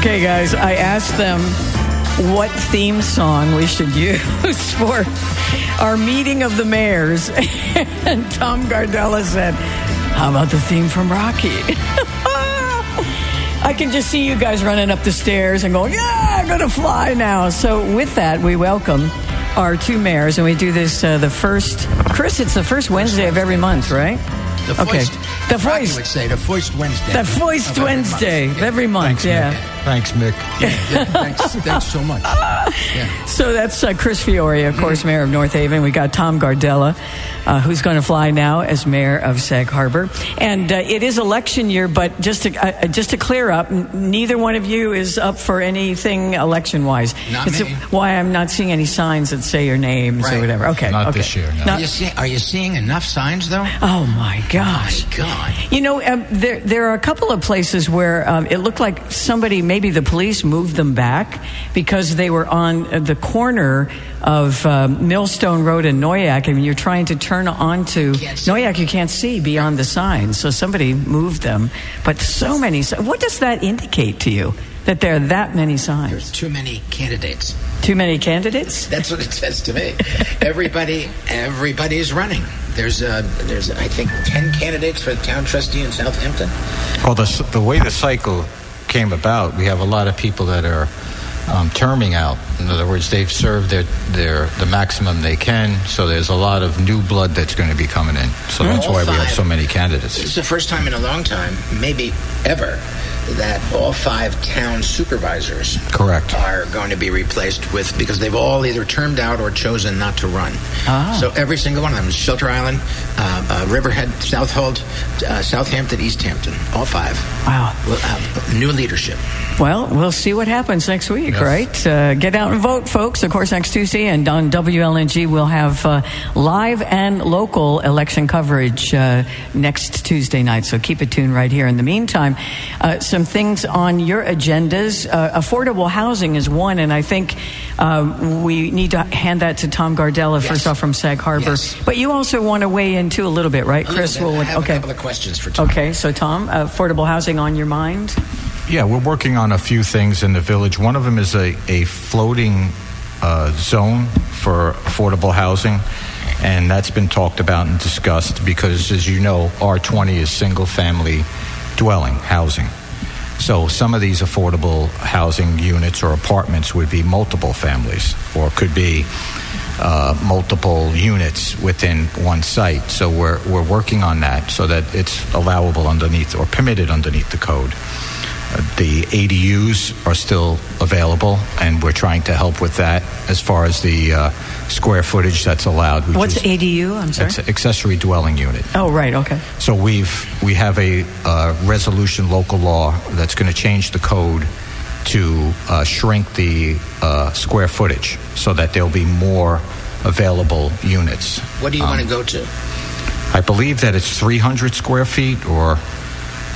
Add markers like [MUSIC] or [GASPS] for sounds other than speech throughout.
Okay, guys, I asked them what theme song we should use [LAUGHS] for our meeting of the mayors. [LAUGHS] And Tom Gardella said, How about the theme from Rocky? [LAUGHS] I can just see you guys running up the stairs and going, Yeah, I'm going to fly now. So, with that, we welcome our two mayors, and we do this uh, the first, Chris, it's the first Wednesday of every month, right? The okay. Foist, The Foist. would say the Foist Wednesday. The Foist of every month. Wednesday, every month, yeah. Mick. Thanks, Mick. Yeah, yeah, thanks, thanks so much. Yeah. So that's uh, Chris Fiore, of course, mayor of North Haven. We got Tom Gardella, uh, who's going to fly now as mayor of Sag Harbor. And uh, it is election year, but just to uh, just to clear up, n- neither one of you is up for anything election wise. Not it's me. why I'm not seeing any signs that say your names or whatever. Okay, Not okay. this year, no. Not- Are you, see, are you seeing enough signs, though? Oh my gosh! God. You know, um, there there are a couple of places where um, it looked like somebody, maybe the police, moved them back because they were on uh, the corner of um, Millstone Road and Noyac, and you're trying to turn onto Can't. Noyac. You can't see beyond the signs, so somebody moved them. But so many. si- What does that indicate to you? That there are that many signs. There's too many candidates. Too many candidates? That's what it says to me. [LAUGHS] Everybody, everybody is running. There's, uh, there's, I think, ten candidates for the town trustee in Southampton. Well, the, the way the cycle came about, we have a lot of people that are um, terming out. In other words, they've served their, their the maximum they can, so there's a lot of new blood that's going to be coming in. So that's All why we have so many candidates. This is the first time in a long time, maybe ever, that all five town supervisors Correct. are going to be replaced with because they've all either termed out or chosen not to run. Ah. So every single one of them, Shelter Island, uh, uh, Riverhead, Southold, uh, Southampton, East Hampton, all five Wow. We'll have new leadership. Well, we'll see what happens next week, Yes. right? Uh, get out and vote, folks. Of course, next Tuesday, and on WLNG, we'll have uh, live and local election coverage uh, next Tuesday night. So keep it tuned right here. In the meantime, uh, some things on your agendas. Uh, affordable housing is one, and I think uh, we need to hand that to Tom Gardella, first off from Sag Harbor. Yes. But you also want to weigh in too a little bit, right, A Chris? little bit. Will- I have okay. a couple of questions for Tom. Okay, so Tom, uh, affordable housing on your mind? Yeah, we're working on a few things in the village. One of them is a, a floating uh, zone for affordable housing, and that's been talked about and discussed because, as you know, R20 is single family dwelling housing. So some of these affordable housing units or apartments would be multiple families or could be uh, multiple units within one site. So we're, we're working on that so that it's allowable underneath or permitted underneath the code. Uh, the ADUs are still available, and we're trying to help with that as far as the uh, square footage that's allowed. which What's is- ADU? I'm sorry. It's accessory dwelling unit. Oh, right, okay. So we've we have a uh, resolution local law that's going to change the code to uh, shrink the uh, square footage so that there'll be more available units. What do you Um, want to go to? I believe that it's 300 square feet or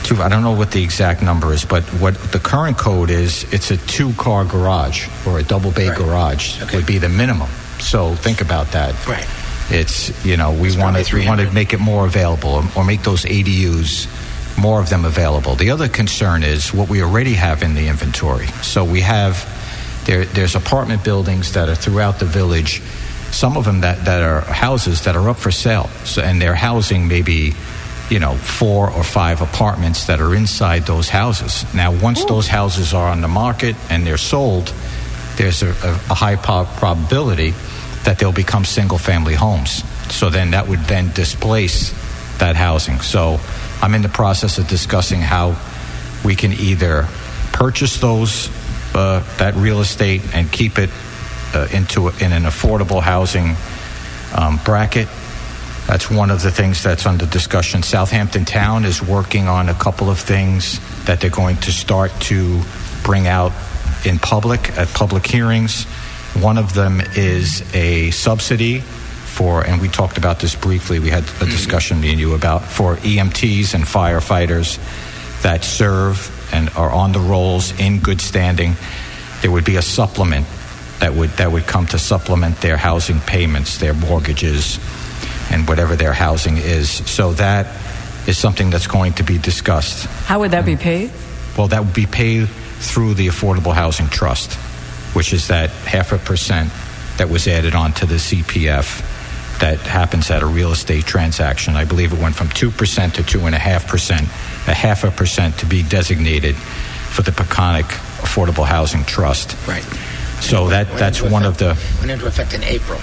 two. I don't know what the exact number is, but what the current code is, it's a two-car garage or a double bay Right. garage Okay. would be the minimum. So think about that. Right. It's you know we It's want to we want to make it more available or, or make those ADUs more of them available. The other concern is what we already have in the inventory. So we have there there's apartment buildings that are throughout the village. Some of them that, that are houses that are up for sale. So and they're housing maybe you know four or five apartments that are inside those houses. Now once those houses are on the market and they're sold, there's a, a, a high po- probability that they'll become single family homes. So then that would then displace that housing. So I'm in the process of discussing how we can either purchase those uh, that real estate and keep it uh, into a, in an affordable housing um, bracket. That's one of the things that's under discussion. Southampton Town is working on a couple of things that they're going to start to bring out in public at public hearings. One of them is a subsidy for, and we talked about this briefly. We had a mm-hmm. discussion, me and you, about for EMTs and firefighters that serve and are on the rolls in good standing. There would be a supplement that would that would come to supplement their housing payments, their mortgages, and whatever their housing is. So that is something that's going to be discussed. How would that be mm. paid? Well, that would be paid through the Affordable Housing Trust, which is that half a percent that was added on to the CPF that happens at a real estate transaction. I believe it went from 2% to 2.5%, a half a percent to be designated for the Peconic Affordable Housing Trust. Right. So that that's into one of the went into effect in April.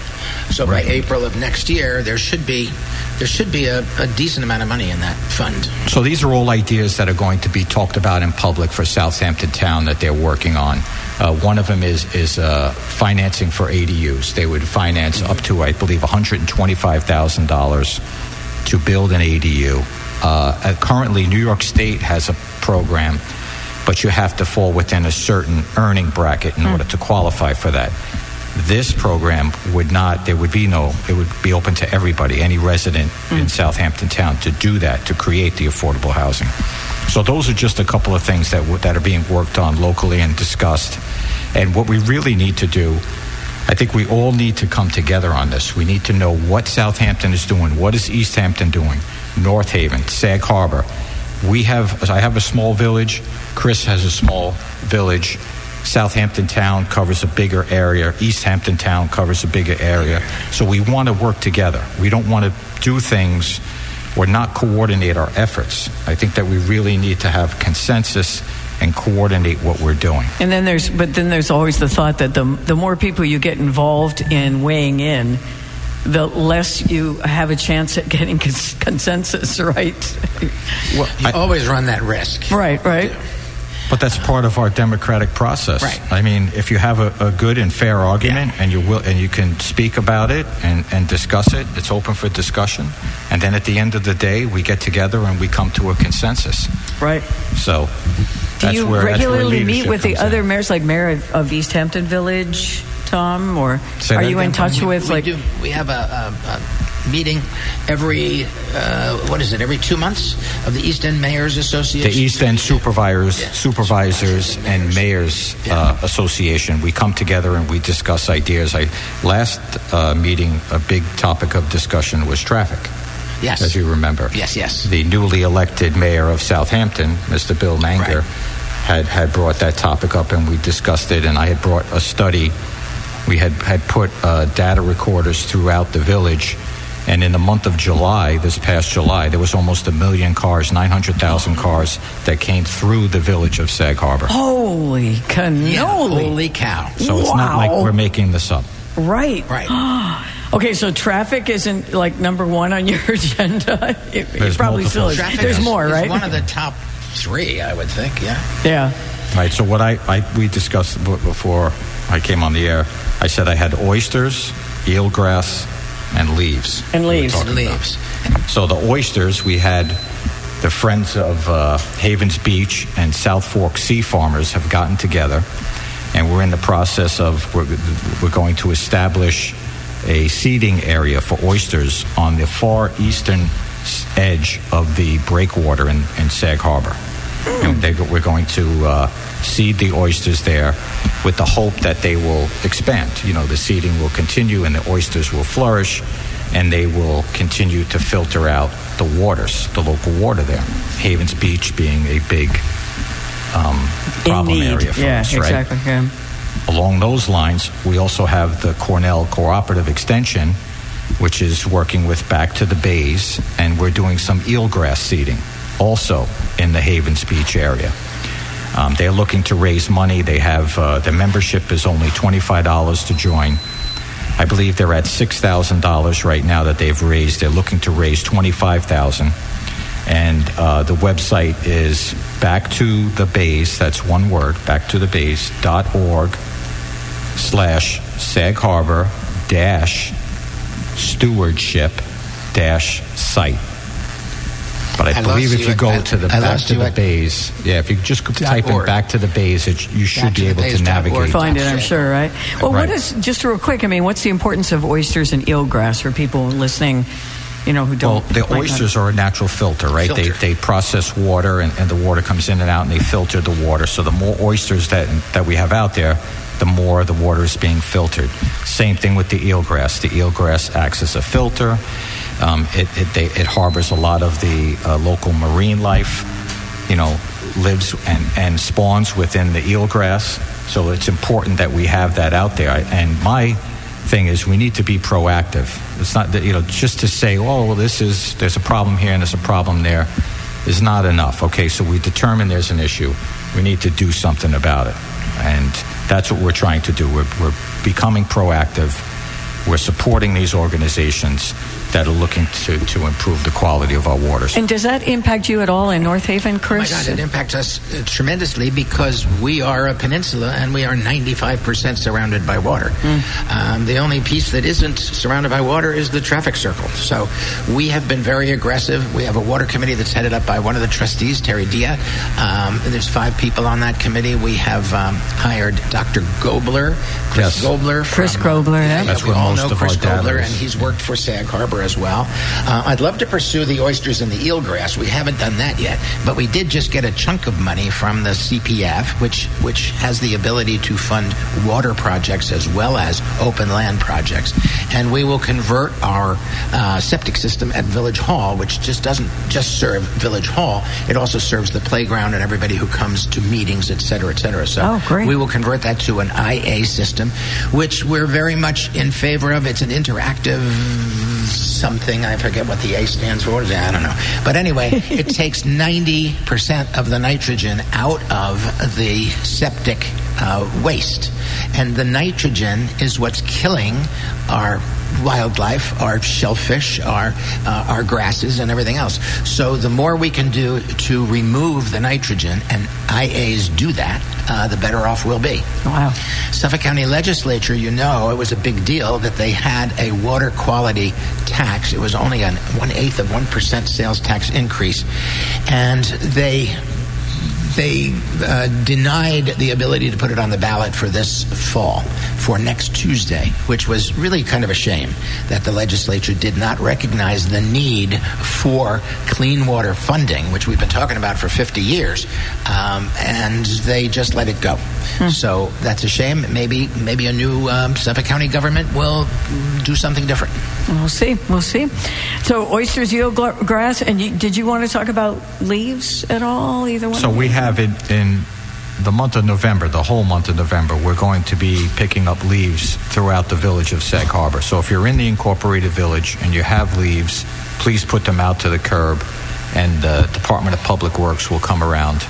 So Right. by April of next year, there should be there should be a, a decent amount of money in that fund. So these are all ideas that are going to be talked about in public for Southampton Town that they're working on. Uh, one of them is is uh, financing for ADUs. They would finance up to, I believe, one hundred and twenty-five thousand dollars to build an ADU. Uh, uh, currently, New York State has a program, but you have to fall within a certain earning bracket in hmm. order to qualify for that. This program would not, there would be no, it would be open to everybody, any resident in hmm. Southampton Town to do that, to create the affordable housing. So those are just a couple of things that, w- that are being worked on locally and discussed. And what we really need to do, I think we all need to come together on this. We need to know what Southampton is doing, what is East Hampton doing, North Haven, Sag Harbor. We have, I have a small village. Chris has a small village. Southampton Town covers a bigger area. East Hampton Town covers a bigger area. So we want to work together. We don't want to do things or not coordinate our efforts. I think that we really need to have consensus and coordinate what we're doing. And then there's, but then there's always the thought that the the more people you get involved in weighing in, the less you have a chance at getting cons- consensus, right? Well, You I- always run that risk. right, right. But that's part of our democratic process. Right. I mean, if you have a, a good and fair argument and you will and you can speak about it and, and discuss it, it's open for discussion. And then at the end of the day, we get together and we come to a consensus. Right. So Do you where that's where regularly meet with the in. other mayors, like Mayor of, of East Hampton Village, Tom, or Say are that you in touch Tom? with we like? do. We have a, a, a meeting every uh, what is it? Every two months of the East End Mayors Association. The East End Supervisors, Yeah. Supervisors and Mayors uh, Association. We come together and we discuss ideas. I, last uh, meeting, a big topic of discussion was traffic. Yes. as you remember. Yes, yes. The newly elected mayor of Southampton, Mr. Bill Manger, Right. had, had brought that topic up and we discussed it. And I had brought a study. We had, had put uh, data recorders throughout the village. And in the month of July, this past July, there was almost a million cars, 900,000 cars that came through the village of Sag Harbor. Holy Yeah, holy cow! So it's not like we're making this up. right. Right. [GASPS] Okay, so traffic isn't like number one on [LAUGHS] your agenda. It, it There's probably still is. Traffic There's is- more, is right? One of the top three, I would think. Yeah. yeah. Right. So what I, I we discussed before I came on the air, I said I had oysters, eelgrass, and leaves. And we were leaves. talking about. Leaves. So the oysters, we had the Friends of uh, Havens Beach and South Fork Sea Farmers have gotten together, and we're in the process of we're, we're going to establish a seeding area for oysters on the far eastern edge of the breakwater in, in Sag Harbor. And they, we're going to uh, seed the oysters there with the hope that they will expand. You know, the seeding will continue and the oysters will flourish and they will continue to filter out the waters, the local water there. Havens Beach being a big um, problem In need. area for yeah, us, right? exactly. Yeah. Along those lines, we also have the Cornell Cooperative Extension, which is working with Back to the Bays, and we're doing some eelgrass seeding also in the Havens Beach area. Um, they're looking to raise money. They have uh, the membership is only twenty-five dollars to join. I believe they're at six thousand dollars right now that they've raised. They're looking to raise twenty-five thousand, and uh, the website is back to the base, That's one word. Back to the bays dot org slash Sag Harbor dash stewardship dash site. But I, I believe if you you go at- to the I back to the at- bays, yeah, if you just type in back to the bays, it, you should Back be to able to bays dot org. navigate. Find it, I'm sure, right? Well, what Right. is just real quick? I mean, what's the importance of oysters and eelgrass for people listening? You know, who Well, don't. Well, the might not- oysters are a natural filter, right? Filter. They, they process water, and, and the water comes in and out, and they filter the water. So the more oysters that that we have out there, the more the water is being filtered. Same thing with the eelgrass. The eelgrass acts as a filter. Um, it, it, they, it harbors a lot of the uh, local marine life. You know, lives and, and spawns within the eelgrass. So it's important that we have that out there. And my thing is we need to be proactive. It's not that, you know, just to say, oh, well, this is, there's a problem here and there's a problem there is not enough. Okay, so we determine there's an issue. We need to do something about it. And that's what we're trying to do. We're, we're becoming proactive. We're supporting these organizations that are looking to, to improve the quality of our waters. And does that impact you at all in North Haven, Chris? Oh my God, it impacts us uh, tremendously because we are a peninsula and we are 95% surrounded by water. Mm. Um, the only piece that isn't surrounded by water is the traffic circle. So we have been very aggressive. We have a water committee that's headed up by one of the trustees, Terry Dia. Um, there's five people on that committee. We have um, hired Dr. Gobler, Chris Yes. Gobler. Chris Gobler, uh, yeah. That's we all know Chris Gobler, and he's worked for Sag Harbor as well. Uh, I'd love to pursue the oysters and the eelgrass. We haven't done that yet, but we did just get a chunk of money from the CPF, which which has the ability to fund water projects as well as open land projects, and we will convert our uh, septic system at Village Hall, which just doesn't just serve Village Hall; it also serves the playground and everybody who comes to meetings, et cetera, et cetera. So Oh, great. we will convert that to an IA system, which we're very much in favor of. It's an interactive something. I forget what the A stands for. I don't know. But anyway, [LAUGHS] it takes 90% of the nitrogen out of the septic uh, waste. And the nitrogen is what's killing our wildlife, our shellfish, our uh, our grasses, and everything else. So the more we can do to remove the nitrogen, and IAs do that, uh, the better off we'll be. Wow. Suffolk County Legislature, you know, it was a big deal that they had a water quality tax. It was only a one eighth of one percent sales tax increase, and they they uh, denied the ability to put it on the ballot for this fall, for next Tuesday, which was really kind of a shame that the legislature did not recognize the need for clean water funding, which we've been talking about for 50 years, um, and they just let it go. So that's a shame. Maybe maybe a new um, Suffolk County government will do something different. We'll see. We'll see. So oysters, eelgrass, and you, did you want to talk about leaves at all? Either one. So we you? Have it in the month of November, the whole month of November. We're going to be picking up leaves throughout the village of Sag Harbor. So if you're in the incorporated village and you have leaves, please put them out to the curb, and the Department of Public Works will come around.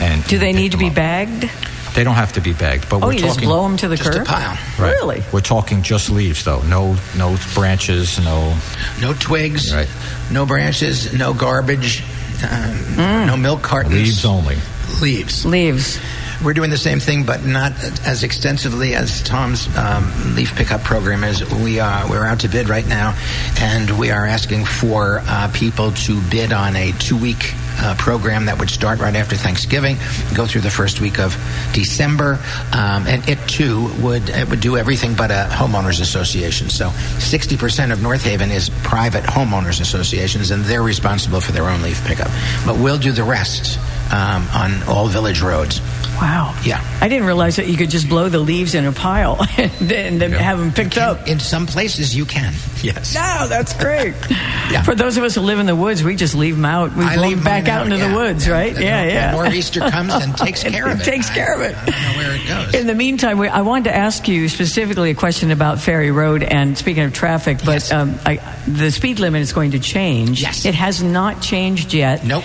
And Do they need to be up. bagged? They don't have to be bagged, but Oh, we're you talking just blow them to the Just a curb. pile. Right. Really? We're talking just leaves, though. No, no branches. No. No twigs, Right. no branches, no garbage, um, no milk cartons. Leaves only. Leaves. Leaves. We're doing the same thing, but not as extensively as Tom's um, leaf pickup program is. We are we're out to bid right now, and we are asking for uh, people to bid on a two-week uh, program that would start right after Thanksgiving, go through the first week of December, um, and it too would it would do everything but a homeowners association. So, 60% of North Haven is private homeowners associations, and they're responsible for their own leaf pickup. But we'll do the rest um, on all village roads. Wow. Yeah. I didn't realize that you could just blow the leaves in a pile [LAUGHS] and then then have them picked up. In some places, you can. Yes. No, that's great. [LAUGHS] Yeah. For those of us who live in the woods, we just leave them out. We I leave them back mine out into yeah. the woods, right? The yeah, nor- yeah. The nor'easter comes and takes [LAUGHS] care of it. takes care of it. I don't know where it goes. In the meantime, we, I wanted to ask you specifically a question about Ferry Road. And speaking of traffic, but Yes. um, I, the speed limit is going to change. Yes. It has not changed yet. Nope.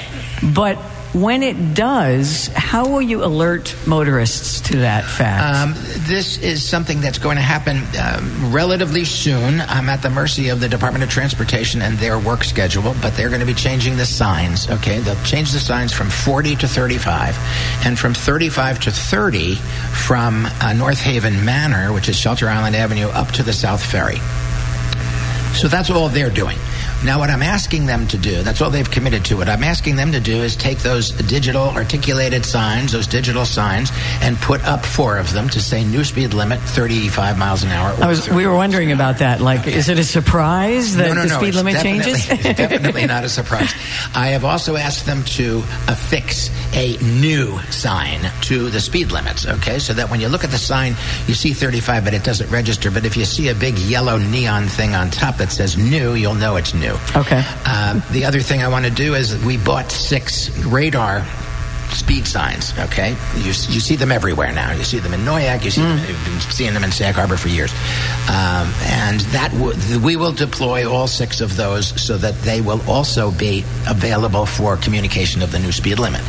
But when it does, how will you alert motorists to that fact? Um, this is something that's going to happen um, relatively soon. I'm at the mercy of the Department of Transportation and their work schedule, but they're going to be changing the signs. Okay, they'll change the signs from 40 to 35, and from 35 to 30 from uh, North Haven Manor, which is Shelter Island Avenue, up to the South Ferry. So that's all they're doing. Now, what I'm asking them to do, that's all they've committed to. What I'm asking them to do is take those digital articulated signs, those digital signs, and put up four of them to say new speed limit 35 miles an hour. I was, we were wondering about that. Like, is it a surprise that no, no, the no, speed limit changes? it's definitely not a surprise. [LAUGHS] I have also asked them to uh, affix a new sign to the speed limits, okay? So that when you look at the sign, you see 35, but it doesn't register. But if you see a big yellow neon thing on top that says new, you'll know it's new. Okay. Uh, the other thing I want to do is we bought six radar speed signs. Okay, you, you see them everywhere now. You see them in Noyac. You see them. You've been seeing them in Sag Harbor for years, um, and that w- we will deploy all six of those so that they will also be available for communication of the new speed limit.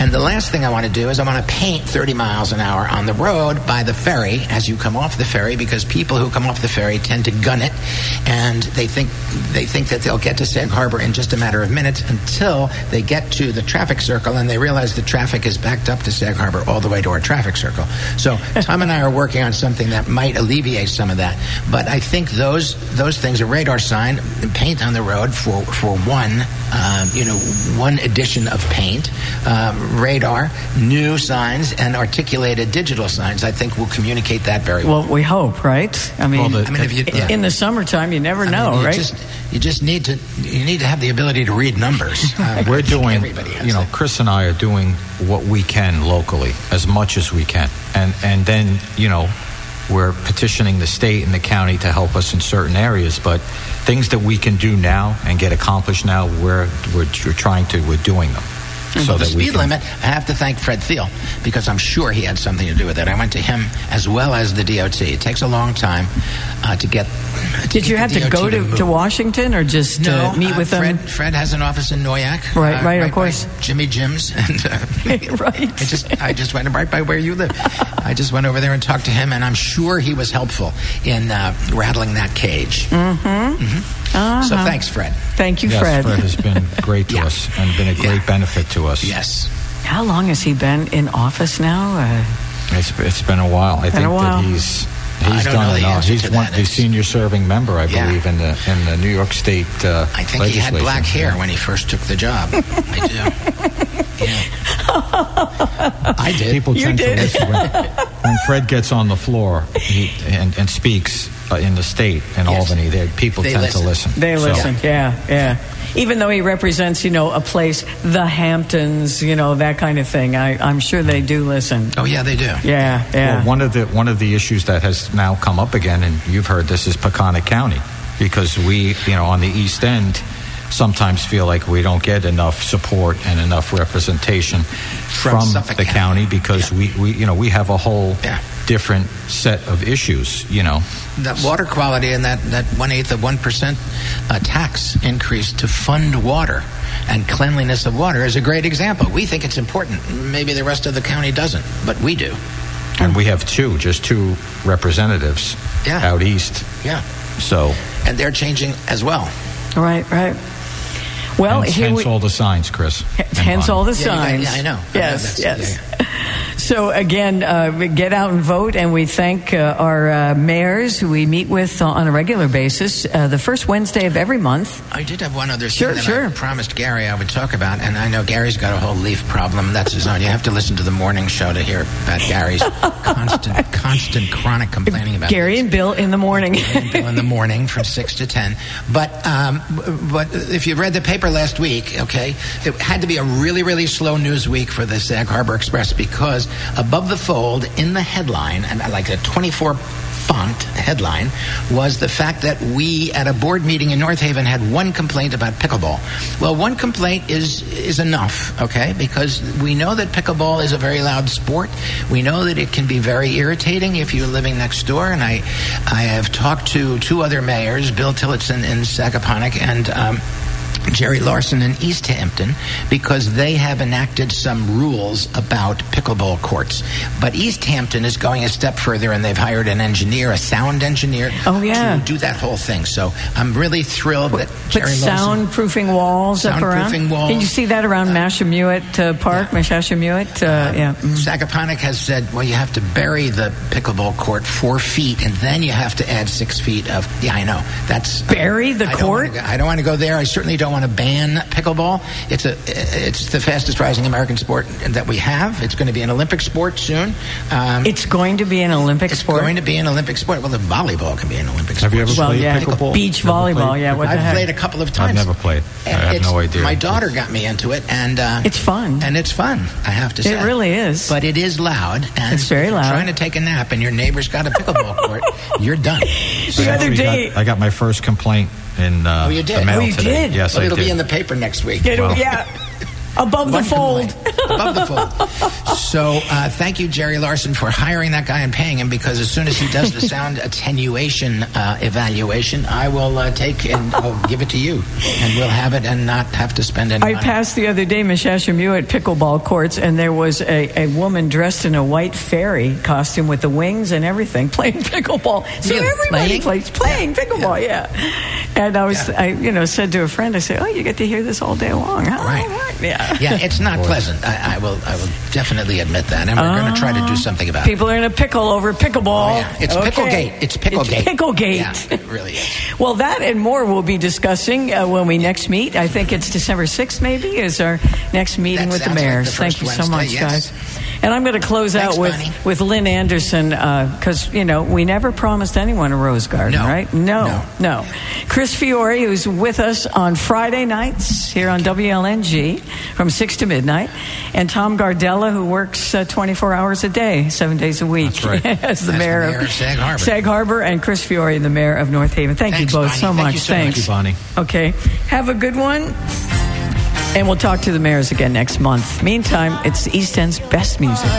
And the last thing I want to do is I want to paint 30 miles an hour on the road by the ferry as you come off the ferry because people who come off the ferry tend to gun it, and they think they think that they'll get to Sag Harbor in just a matter of minutes until they get to the traffic circle and they realize the traffic is backed up to Sag Harbor all the way to our traffic circle. So Tom and I are working on something that might alleviate some of that. But I think those those things, a radar sign, paint on the road for for one, um, you know, one edition of paint, um, radar, new signs, and articulated digital signs. I think will communicate that very well. Well, we hope, right? I mean, Well, the- I mean, if you- i- in the summertime, you never I mean, know, you right? Just, you just need to you need to have the ability to read numbers. [LAUGHS] Uh, We're doing, you know. Chris and I are doing what we can locally, as much as we can, and and then you know, we're petitioning the state and the county to help us in certain areas, but things that we can do now and get accomplished now, we're we're, we're trying to, we're doing them. So the speed can- limit, I have to thank Fred Thiele because I'm sure he had something to do with it. I went to him as well as the DOT. It takes a long time uh, to get. to Did you have the to go DOT to, to Washington or just No, uh, meet uh, with Fred, them? Fred has an office in Noyac. Right, uh, right, of by course. Jimmy Jim's, [LAUGHS] and uh, [LAUGHS] Right. I just, I just went right by where you live. I just went over there and talked to him, and I'm sure he was helpful in uh, rattling that cage. Mm-hmm. So thanks, Fred. Thank you, Yes, Fred. Fred has been great to [LAUGHS] Yeah. us and been a great Yeah. benefit to us. Yes. How long has he been in office now? Uh, It's, it's been a while. I think a while. that he's he's done the enough. He's one that. the senior serving member, I Yeah. believe, in the in the New York State. Uh, I think he had black hair when he first took the job. I do. [LAUGHS] Yeah. I did. People You tend did. to listen when, when Fred gets on the floor he, and, and speaks uh, in the state in Yes. Albany. There, people They tend listen. to listen. they So- listen, yeah, yeah. Even though he represents, you know, a place, the Hamptons, you know, that kind of thing, I, I'm sure they do listen. Oh yeah, they do. Yeah, yeah. Well, one of the one of the issues that has now come up again, and you've heard this, is Peconic County, because we, you know, on the East End, sometimes feel like we don't get enough support and enough representation from, Suffolk the County. county because Yeah. we, we, you know, we have a whole Yeah. different set of issues. You know, That water quality and that, that one eighth of one percent uh, tax increase to fund water and cleanliness of water is a great example. We think it's important. Maybe the rest of the county doesn't, but we do. and we have two, just two representatives Yeah. out east. Yeah, So, and they're changing as well. Right, right. Well, hence, here hence we, all the signs, Chris. [LAUGHS] hence all the Yeah, you got- signs. yeah, I know. I know Yes, that's- yes. So again, uh, get out and vote, and we thank uh, our uh, mayors who we meet with on a regular basis, uh, the first Wednesday of every month. I did have one other thing Sure, that sure. I promised Gary I would talk about, and I know Gary's got a whole leaf problem. That's his own. You have to listen to the morning show to hear about Gary's [LAUGHS] constant, constant, chronic complaining about Gary and Bill in the morning. Bill in the morning from [LAUGHS] six to ten. But um, but if you read the paper last week, okay, it had to be a really really slow news week for the Sag Harbor Express because above the fold in the headline like a twenty four font headline was the fact that we at a board meeting in North Haven had one complaint about pickleball. Well, one complaint is is enough, okay? Because we know that pickleball is a very loud sport. We know that it can be very irritating if you're living next door. And I I have talked to two other mayors, Bill Tillotson in Sagaponack and. Um, Jerry Larsen in East Hampton because they have enacted some rules about pickleball courts. But East Hampton is going a step further and they've hired an engineer, a sound engineer, Oh, yeah. to do that whole thing. So I'm really thrilled that Put Jerry Larsen. soundproofing walls up around. Soundproofing walls. Did you see that around Mashamuet uh, Park, Mashamuet? Uh, yeah. Mm. Sagaponack has said, well, you have to bury the pickleball court four feet, and then you have to add six feet of. Yeah, I know. That's Bury the I don't court? go- I don't want to go there. I certainly don't want to ban pickleball. It's a it's the fastest rising American sport that we have. It's going to be an Olympic sport soon. Um, It's going to be an Olympic it's sport. going to be an Olympic sport. Well, the volleyball can be an Olympic Have sport. Have you ever well, played yeah, pickleball? beach Never volleyball. played Yeah, what the I've heck? played a couple of times. I've never played. I have it's- no idea. My daughter got me into it, and uh, It's fun. And it's fun. I have to say, It really is. But it is loud, and It's very loud. Trying to take a nap, and your neighbor's got a pickleball court, you're done. [LAUGHS] The other day- got, I got my first complaint in uh, Oh, you did? the mail Oh, you today. did? Yes, Well, I it'll did. be in the paper next week. Yeah, Well- yeah. Above the fold. complaint. Above the fold. [LAUGHS] So uh, thank you, Jerry Larsen, for hiring that guy and paying him because as soon as he does the sound attenuation uh, evaluation, I will uh, take and I'll give it to you, and we'll have it and not have to spend any I money. passed the other day Mashashimuet pickleball courts, and there was a, a woman dressed in a white fairy costume with the wings and everything [LAUGHS] playing pickleball. So Really? everybody Playing? plays playing pickleball, yeah. And I was, Yeah. I you know said to a friend, I said, "Oh, you get to hear this all day long, huh? Right. All right. Yeah. Yeah, it's not pleasant. I, I will. I will definitely admit that, and we're going to try to do something about it. People are in a pickle over pickleball. Oh, yeah. It's Okay. Picklegate. It's Picklegate. Picklegate. Yeah, it really is. [LAUGHS] Well, that and more we'll be discussing uh, when we next meet. I think it's December 6th, maybe, is our next meeting That with the sounds like mayors. the Thank first you so much, yes. guys. And I'm going to close Thanks, out with, Bonnie. with Lynn Anderson because, you know, we never promised anyone a rose garden, No. right? No, No. no. Chris Fiore, who's with us on Friday nights here on WLNG from 6 to midnight, and Tom Gardella, who works uh, 24 hours a day, seven days a week right. [LAUGHS] as the As the mayor, mayor of Sag Harbor. Sag Harbor, and Chris Fiore, the mayor of North Haven. Thank Thanks, you both Bonnie. so Thank much. you so much. Thanks. Thank you, Bonnie. Okay. Have a good one. And we'll talk to the mayors again next month. Meantime, it's the East End's best music.